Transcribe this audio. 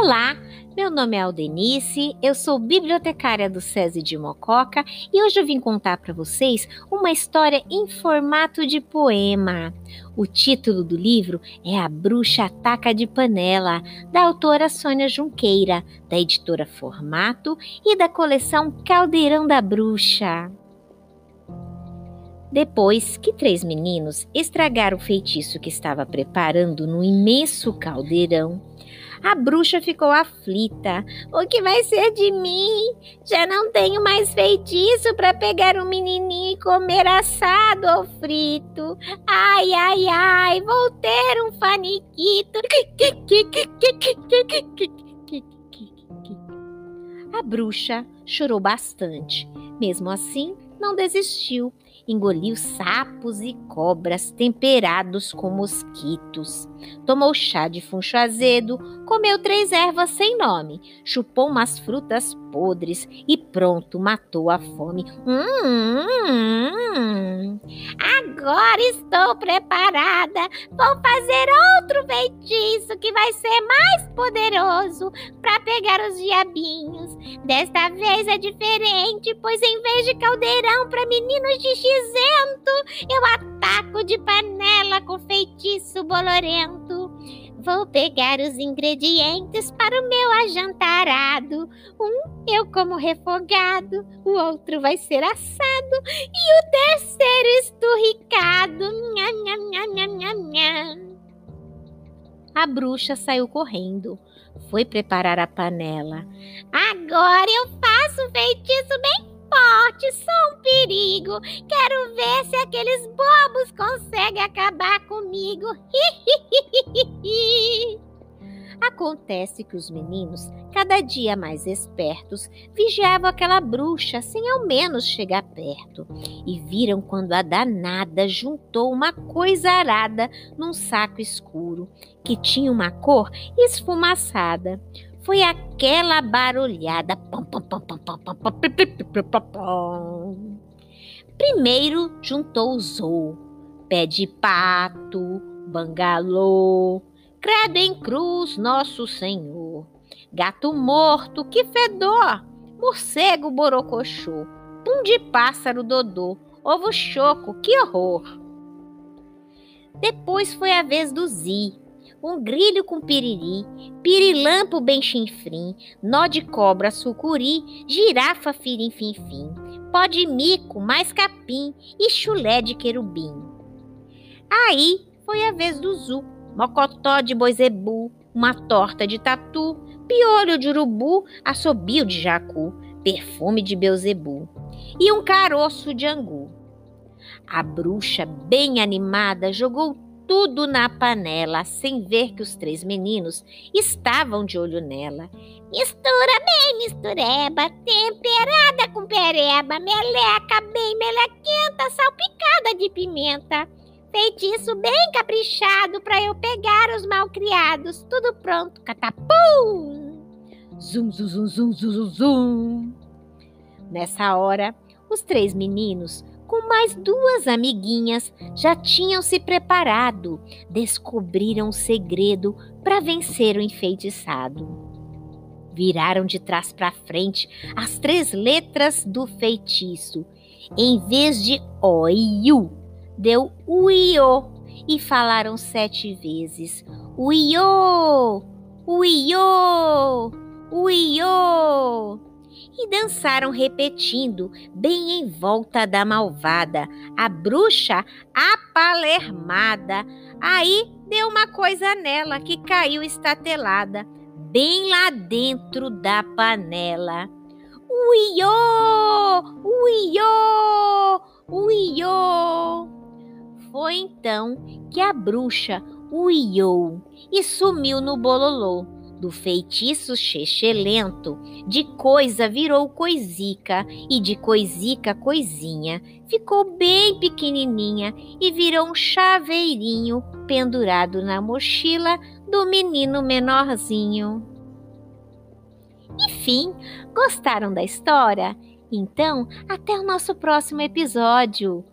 Olá, meu nome é Aldenice, eu sou bibliotecária do SESI de Mococa e hoje eu vim contar para vocês uma história em formato de poema. O título do livro é A Bruxa Ataca de Panela, da autora Sônia Junqueira, da editora Formato e da coleção Caldeirão da Bruxa. Depois que três meninos estragaram o feitiço que estava preparando no imenso caldeirão, a bruxa ficou aflita. O que vai ser de mim? Já não tenho mais feitiço para pegar um menininho e comer assado ou frito. Ai, ai, ai, vou ter um faniquito. A bruxa chorou bastante. Mesmo assim, não desistiu engoliu sapos e cobras temperados com mosquitos. Tomou chá de funcho azedo, comeu três ervas sem nome, chupou umas frutas podres e pronto, matou a fome. Hum. Agora estou preparada. Vou fazer outro feitiço que vai ser mais poderoso para pegar os diabinhos. Desta vez é diferente, pois em vez de caldeirão para meninos de xizento, eu ataco de panela com feitiço bolorento. Vou pegar os ingredientes para o meu ajantarado. Um eu como refogado, o outro vai ser assado e o terceiro esturricado. Nha, nha, nha, nha, nha. A bruxa saiu correndo. Foi preparar a panela. Agora eu faço perigo. Quero ver se aqueles bobos conseguem acabar comigo. Acontece que os meninos, cada dia mais espertos, vigiavam aquela bruxa sem ao menos chegar perto e viram quando a danada juntou uma coisa arada num saco escuro que tinha uma cor esfumaçada foi aquela barulhada. Primeiro juntou o zoo, pé de pato, bangalô, credo em cruz, nosso Senhor, gato morto, que fedor, morcego borocochô, pum de pássaro dodô, ovo choco, que horror. Depois foi a vez do Zi, um grilho com piriri, pirilampo bem chinfrim, nó de cobra sucuri, girafa firim fim fim, pó de mico, mais capim e chulé de querubim. Aí foi a vez do Zu, mocotó de boizebu, uma torta de tatu, piolho de urubu, assobio de jacu, perfume de beuzebu e um caroço de angu. A bruxa, bem animada, jogou tudo na panela, sem ver que os três meninos estavam de olho nela. Mistura bem, mistureba, temperada com pereba, meleca bem melequenta, salpicada de pimenta. Feitiço bem caprichado para eu pegar os malcriados. Tudo pronto, catapum! Zum, zum, zum, zum, zum, zum. Nessa hora, os três meninos com mais duas amiguinhas, já tinham se preparado, descobriram o segredo para vencer o enfeitiçado. Viraram de trás para frente as três letras do feitiço. Em vez de oiu, deu uiô e falaram sete vezes: uiô, uiô, uiô e dançaram repetindo, bem em volta da malvada, a bruxa apalermada. Aí deu uma coisa nela que caiu estatelada, bem lá dentro da panela. Uiô! Uiô! Uiô! Foi então que a bruxa uiou e sumiu no bololô do feitiço chechelento, de coisa virou coisica, e de coisica coisinha, ficou bem pequenininha e virou um chaveirinho pendurado na mochila do menino menorzinho. Enfim, gostaram da história? Então, até o nosso próximo episódio.